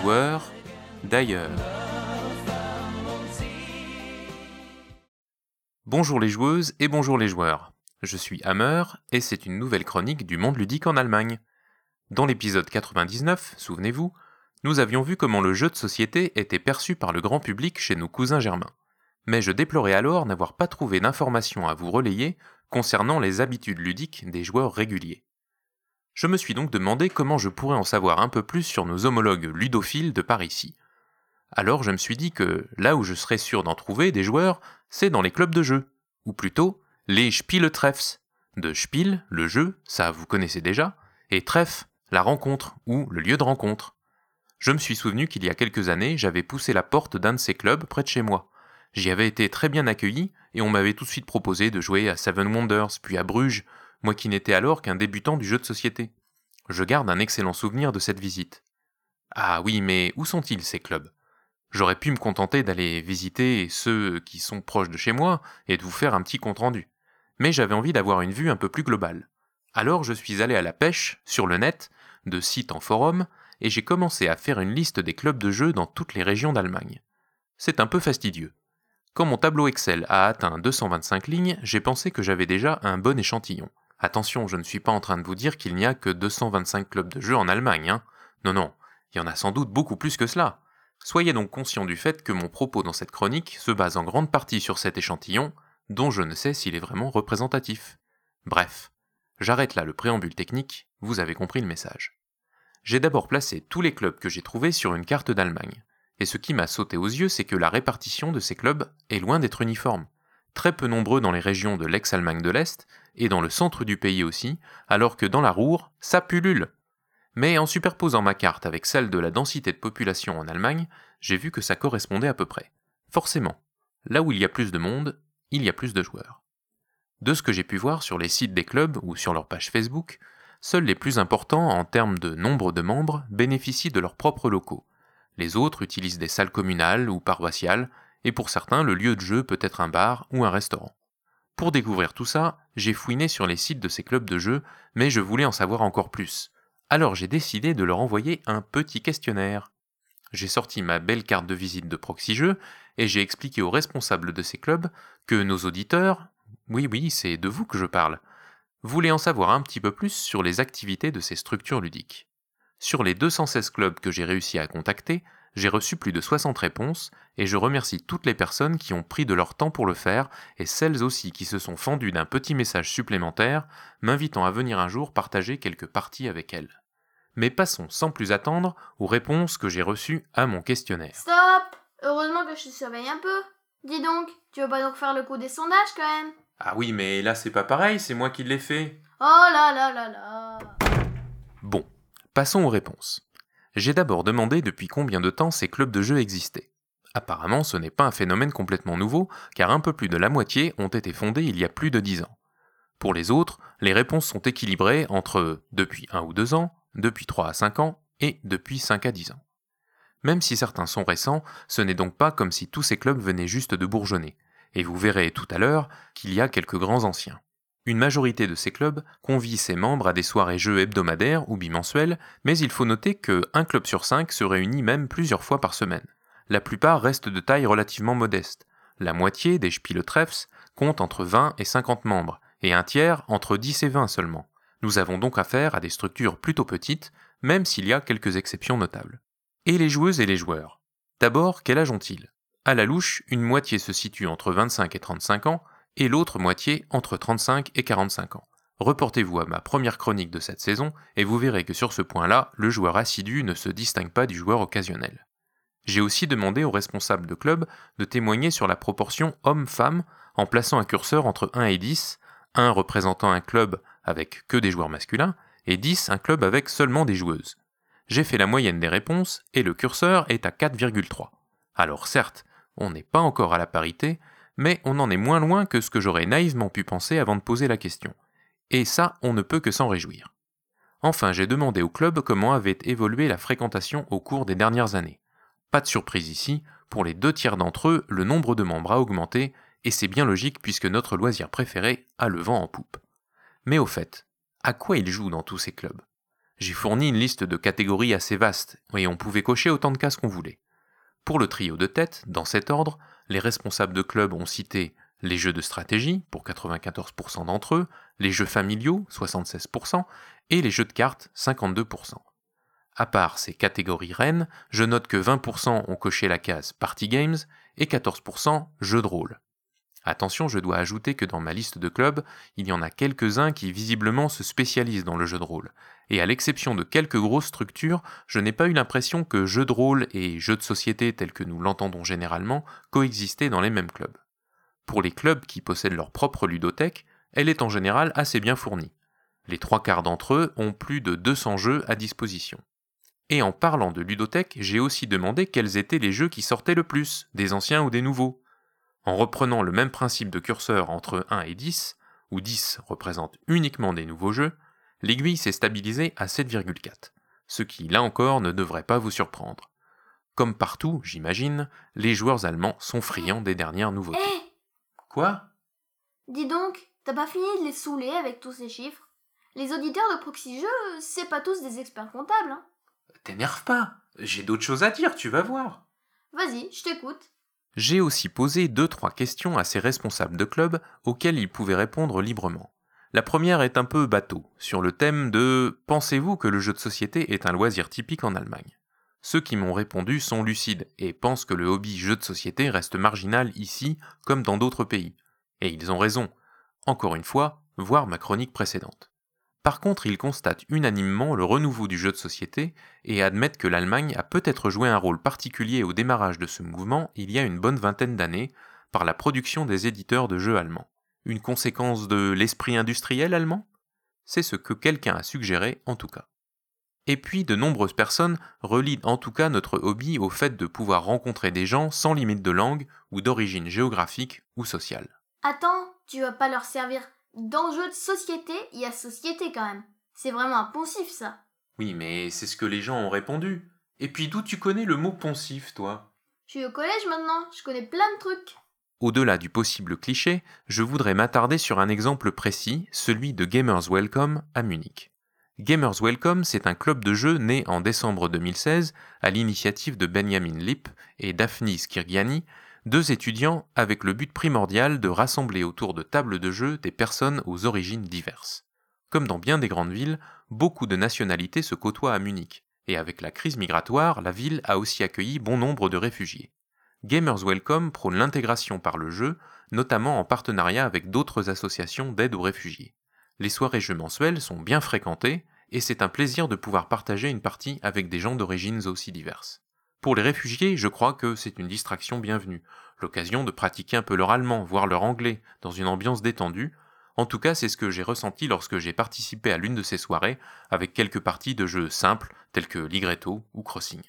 Joueur d'ailleurs. Bonjour les joueuses et bonjour les joueurs. Je suis Hammer et c'est une nouvelle chronique du monde ludique en Allemagne. Dans l'épisode 99, souvenez-vous, nous avions vu comment le jeu de société était perçu par le grand public chez nos cousins germains. Mais je déplorais alors n'avoir pas trouvé d'informations à vous relayer concernant les habitudes ludiques des joueurs réguliers. Je me suis donc demandé comment je pourrais en savoir un peu plus sur nos homologues ludophiles de par ici. Alors je me suis dit que là où je serais sûr d'en trouver des joueurs, c'est dans les clubs de jeu, ou plutôt les Spieletreffs. De Spiel, le jeu, ça vous connaissez déjà, et Treff, la rencontre ou le lieu de rencontre. Je me suis souvenu qu'il y a quelques années, j'avais poussé la porte d'un de ces clubs près de chez moi. J'y avais été très bien accueilli et on m'avait tout de suite proposé de jouer à Seven Wonders, puis à Bruges, moi qui n'étais alors qu'un débutant du jeu de société. Je garde un excellent souvenir de cette visite. Ah oui, mais où sont-ils ces clubs? J'aurais pu me contenter d'aller visiter ceux qui sont proches de chez moi et de vous faire un petit compte-rendu. Mais j'avais envie d'avoir une vue un peu plus globale. Alors je suis allé à la pêche, sur le net, de sites en forum, et j'ai commencé à faire une liste des clubs de jeux dans toutes les régions d'Allemagne. C'est un peu fastidieux. Quand mon tableau Excel a atteint 225 lignes, j'ai pensé que j'avais déjà un bon échantillon. Attention, je ne suis pas en train de vous dire qu'il n'y a que 225 clubs de jeux en Allemagne, hein. Non, non, il y en a sans doute beaucoup plus que cela. Soyez donc conscient du fait que mon propos dans cette chronique se base en grande partie sur cet échantillon, dont je ne sais s'il est vraiment représentatif. Bref, j'arrête là le préambule technique, vous avez compris le message. J'ai d'abord placé tous les clubs que j'ai trouvés sur une carte d'Allemagne. Et ce qui m'a sauté aux yeux, c'est que la répartition de ces clubs est loin d'être uniforme. Très peu nombreux dans les régions de l'ex-Allemagne de l'Est, et dans le centre du pays aussi, alors que dans la Ruhr, ça pullule. Mais en superposant ma carte avec celle de la densité de population en Allemagne, j'ai vu que ça correspondait à peu près. Forcément, là où il y a plus de monde, il y a plus de joueurs. De ce que j'ai pu voir sur les sites des clubs ou sur leur page Facebook, Seuls les plus importants en termes de nombre de membres bénéficient de leurs propres locaux. Les autres utilisent des salles communales ou paroissiales, et pour certains, le lieu de jeu peut être un bar ou un restaurant. Pour découvrir tout ça, j'ai fouiné sur les sites de ces clubs de jeu, mais je voulais en savoir encore plus. Alors j'ai décidé de leur envoyer un petit questionnaire. J'ai sorti ma belle carte de visite de Proxy Jeux et j'ai expliqué aux responsables de ces clubs que nos auditeurs, oui oui, c'est de vous que je parle, voulait en savoir un petit peu plus sur les activités de ces structures ludiques. Sur les 216 clubs que j'ai réussi à contacter, j'ai reçu plus de 60 réponses et je remercie toutes les personnes qui ont pris de leur temps pour le faire et celles aussi qui se sont fendues d'un petit message supplémentaire m'invitant à venir un jour partager quelques parties avec elles. Mais passons sans plus attendre aux réponses que j'ai reçues à mon questionnaire. Stop Heureusement que je te surveille un peu. Dis donc, tu veux pas donc faire le coup des sondages quand même? Ah oui, mais là c'est pas pareil, c'est moi qui l'ai fait. Oh là là là là. Bon, passons aux réponses. J'ai d'abord demandé depuis combien de temps ces clubs de jeux existaient. Apparemment, ce n'est pas un phénomène complètement nouveau, car un peu plus de la moitié ont été fondés il y a plus de 10 ans. Pour les autres, les réponses sont équilibrées entre depuis 1 ou 2 ans, depuis 3 à 5 ans et depuis 5 à 10 ans. Même si certains sont récents, ce n'est donc pas comme si tous ces clubs venaient juste de bourgeonner et vous verrez tout à l'heure qu'il y a quelques grands anciens. Une majorité de ces clubs convie ses membres à des soirées jeux hebdomadaires ou bimensuelles, mais il faut noter que un club sur cinq se réunit même plusieurs fois par semaine. La plupart restent de taille relativement modeste. La moitié des Spieletreffs compte entre 20 et 50 membres, et un tiers entre 10 et 20 seulement. Nous avons donc affaire à des structures plutôt petites, même s'il y a quelques exceptions notables. Et les joueuses et les joueurs? D'abord, quel âge ont-ils? À la louche, une moitié se situe entre 25 et 35 ans, et l'autre moitié entre 35 et 45 ans. Reportez-vous à ma première chronique de cette saison, et vous verrez que sur ce point-là, le joueur assidu ne se distingue pas du joueur occasionnel. J'ai aussi demandé aux responsables de club de témoigner sur la proportion homme-femme en plaçant un curseur entre 1 et 10, 1 représentant un club avec que des joueurs masculins, et 10 un club avec seulement des joueuses. J'ai fait la moyenne des réponses, et le curseur est à 4,3. Alors certes, on n'est pas encore à la parité, mais on en est moins loin que ce que j'aurais naïvement pu penser avant de poser la question. Et ça, on ne peut que s'en réjouir. Enfin, j'ai demandé au club comment avait évolué la fréquentation au cours des dernières années. Pas de surprise ici, pour les deux tiers d'entre eux, le nombre de membres a augmenté, et c'est bien logique puisque notre loisir préféré a le vent en poupe. Mais au fait, À quoi ils jouent dans tous ces clubs? J'ai fourni une liste de catégories assez vaste, et on pouvait cocher autant de cases qu'on voulait. Pour le trio de tête, dans cet ordre, les responsables de clubs ont cité les jeux de stratégie, pour 94% d'entre eux, les jeux familiaux, 76%, et les jeux de cartes, 52%. À part ces catégories reines, je note que 20% ont coché la case Party Games et 14% Jeux de rôle. Attention, je dois ajouter que dans ma liste de clubs, il y en a quelques-uns qui visiblement se spécialisent dans le jeu de rôle, et à l'exception de quelques grosses structures, je n'ai pas eu l'impression que jeux de rôle et jeux de société tels que nous l'entendons généralement coexistaient dans les mêmes clubs. Pour les clubs qui possèdent leur propre ludothèque, elle est en général assez bien fournie. Les trois quarts d'entre eux ont plus de 200 jeux à disposition. Et en parlant de ludothèque, j'ai aussi demandé quels étaient les jeux qui sortaient le plus, des anciens ou des nouveaux. En reprenant le même principe de curseur entre 1 et 10, où 10 représente uniquement des nouveaux jeux, l'aiguille s'est stabilisée à 7,4, ce qui, là encore, ne devrait pas vous surprendre. Comme partout, j'imagine, les joueurs allemands sont friands des dernières nouveautés. Hé Quoi? Dis donc, t'as pas fini de les saouler avec tous ces chiffres? Les auditeurs de Proxy Jeux, c'est pas tous des experts comptables, hein T'énerve pas, j'ai d'autres choses à dire, tu vas voir. Vas-y, je t'écoute. J'ai aussi posé deux trois questions à ces responsables de club auxquelles ils pouvaient répondre librement. La première est un peu bateau, sur le thème de Pensez-vous que le jeu de société est un loisir typique en Allemagne? Ceux qui m'ont répondu sont lucides et pensent que le hobby jeu de société reste marginal ici comme dans d'autres pays. Et ils ont raison. Encore une fois, voir ma chronique précédente. Par contre, ils constatent unanimement le renouveau du jeu de société et admettent que l'Allemagne a peut-être joué un rôle particulier au démarrage de ce mouvement il y a une bonne vingtaine d'années par la production des éditeurs de jeux allemands. Une conséquence de l'esprit industriel allemand? C'est ce que quelqu'un a suggéré en tout cas. Et puis, de nombreuses personnes relient en tout cas notre hobby au fait de pouvoir rencontrer des gens sans limite de langue ou d'origine géographique ou sociale. Attends, tu vas pas leur servir dans le jeu de société, il y a société quand même. C'est vraiment un poncif ça. Oui, mais c'est ce que les gens ont répondu. Et puis d'où tu connais le mot poncif, toi? Je suis au collège maintenant, je connais plein de trucs. Au-delà du possible cliché, je voudrais m'attarder sur un exemple précis, celui de Gamers Welcome à Munich. Gamers Welcome, c'est un club de jeux né en décembre 2016 à l'initiative de Benjamin Lipp et Daphnis Kirgiani, deux étudiants avec le but primordial de rassembler autour de tables de jeu des personnes aux origines diverses. Comme dans bien des grandes villes, beaucoup de nationalités se côtoient à Munich, et avec la crise migratoire, la ville a aussi accueilli bon nombre de réfugiés. Gamers Welcome prône l'intégration par le jeu, notamment en partenariat avec d'autres associations d'aide aux réfugiés. Les soirées jeux mensuelles sont bien fréquentées, et c'est un plaisir de pouvoir partager une partie avec des gens d'origines aussi diverses. Pour les réfugiés, je crois que c'est une distraction bienvenue, l'occasion de pratiquer un peu leur allemand, voire leur anglais, dans une ambiance détendue. En tout cas, c'est ce que j'ai ressenti lorsque j'ai participé à l'une de ces soirées, avec quelques parties de jeux simples, tels que Ligretto ou Crossing.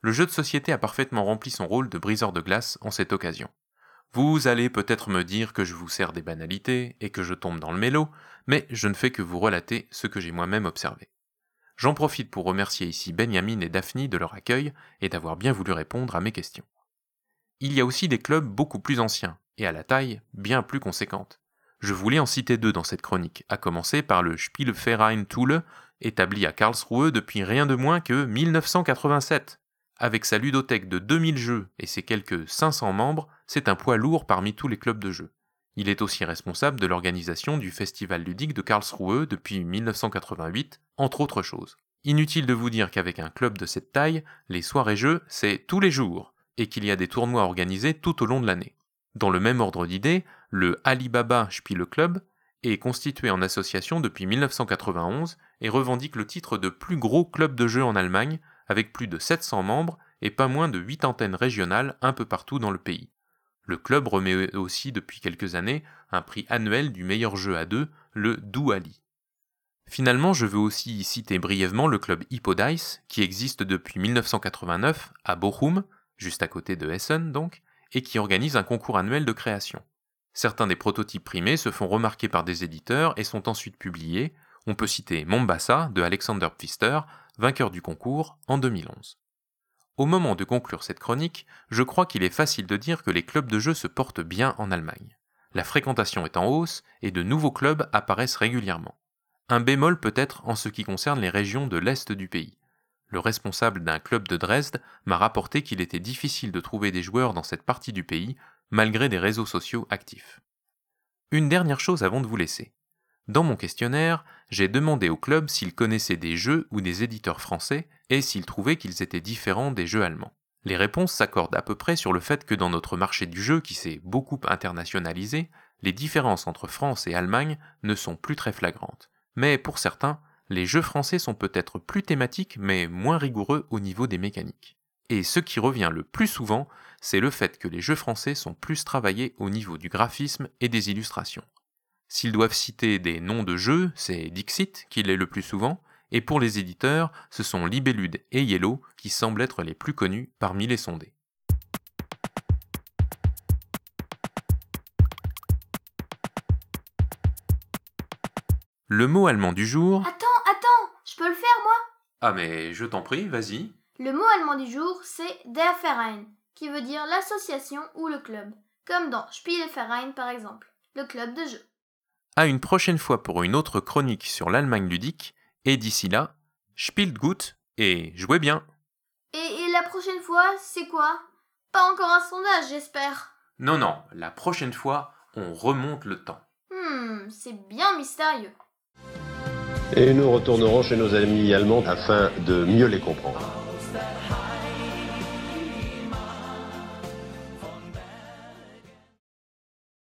Le jeu de société a parfaitement rempli son rôle de briseur de glace en cette occasion. Vous allez peut-être me dire que je vous sers des banalités et que je tombe dans le mélo, mais je ne fais que vous relater ce que j'ai moi-même observé. J'en profite pour remercier ici Benjamin et Daphne de leur accueil et d'avoir bien voulu répondre à mes questions. Il y a aussi des clubs beaucoup plus anciens, et à la taille bien plus conséquente. Je voulais en citer deux dans cette chronique, à commencer par le Spielverein Thule, établi à Karlsruhe depuis rien de moins que 1987. Avec sa ludothèque de 2000 jeux et ses quelques 500 membres, c'est un poids lourd parmi tous les clubs de jeux. Il est aussi responsable de l'organisation du Festival ludique de Karlsruhe depuis 1988, entre autres choses. Inutile de vous dire qu'avec un club de cette taille, les soirées jeux, c'est tous les jours, et qu'il y a des tournois organisés tout au long de l'année. Dans le même ordre d'idées, le Alibaba Spiele Club est constitué en association depuis 1991 et revendique le titre de plus gros club de jeux en Allemagne, avec plus de 700 membres et pas moins de 8 antennes régionales un peu partout dans le pays. Le club remet aussi depuis quelques années un prix annuel du meilleur jeu à deux, le Douali. Finalement, je veux aussi citer brièvement le club Hippodice, qui existe depuis 1989 à Bochum, juste à côté de Essen donc, et qui organise un concours annuel de création. Certains des prototypes primés se font remarquer par des éditeurs et sont ensuite publiés. On peut citer Mombasa de Alexander Pfister, vainqueur du concours en 2011. Au moment de conclure cette chronique, je crois qu'il est facile de dire que les clubs de jeu se portent bien en Allemagne. La fréquentation est en hausse et de nouveaux clubs apparaissent régulièrement. Un bémol peut-être en ce qui concerne les régions de l'Est du pays. Le responsable d'un club de Dresde m'a rapporté qu'il était difficile de trouver des joueurs dans cette partie du pays, malgré des réseaux sociaux actifs. Une dernière chose avant de vous laisser. Dans mon questionnaire, j'ai demandé au club s'ils connaissaient des jeux ou des éditeurs français et s'ils trouvaient qu'ils étaient différents des jeux allemands. Les réponses s'accordent à peu près sur le fait que dans notre marché du jeu qui s'est beaucoup internationalisé, les différences entre France et Allemagne ne sont plus très flagrantes. Mais pour certains, les jeux français sont peut-être plus thématiques mais moins rigoureux au niveau des mécaniques. Et ce qui revient le plus souvent, c'est le fait que les jeux français sont plus travaillés au niveau du graphisme et des illustrations. S'ils doivent citer des noms de jeux, c'est Dixit qui l'est le plus souvent, et pour les éditeurs, ce sont Libellude et Yellow qui semblent être les plus connus parmi les sondés. Le mot allemand du jour. Attends, attends, je peux le faire moi? Ah mais je t'en prie, vas-y. Le mot allemand du jour, c'est Der Verein, qui veut dire l'association ou le club, comme dans Spielverein par exemple, le club de jeu. À une prochaine fois pour une autre chronique sur l'Allemagne ludique, et d'ici là, spielt gut et jouez bien. Et, et la prochaine fois, c'est quoi? Pas encore un sondage, j'espère. Non, non, la prochaine fois, on remonte le temps. Hmm, c'est bien mystérieux. Et nous retournerons chez nos amis allemands afin de mieux les comprendre.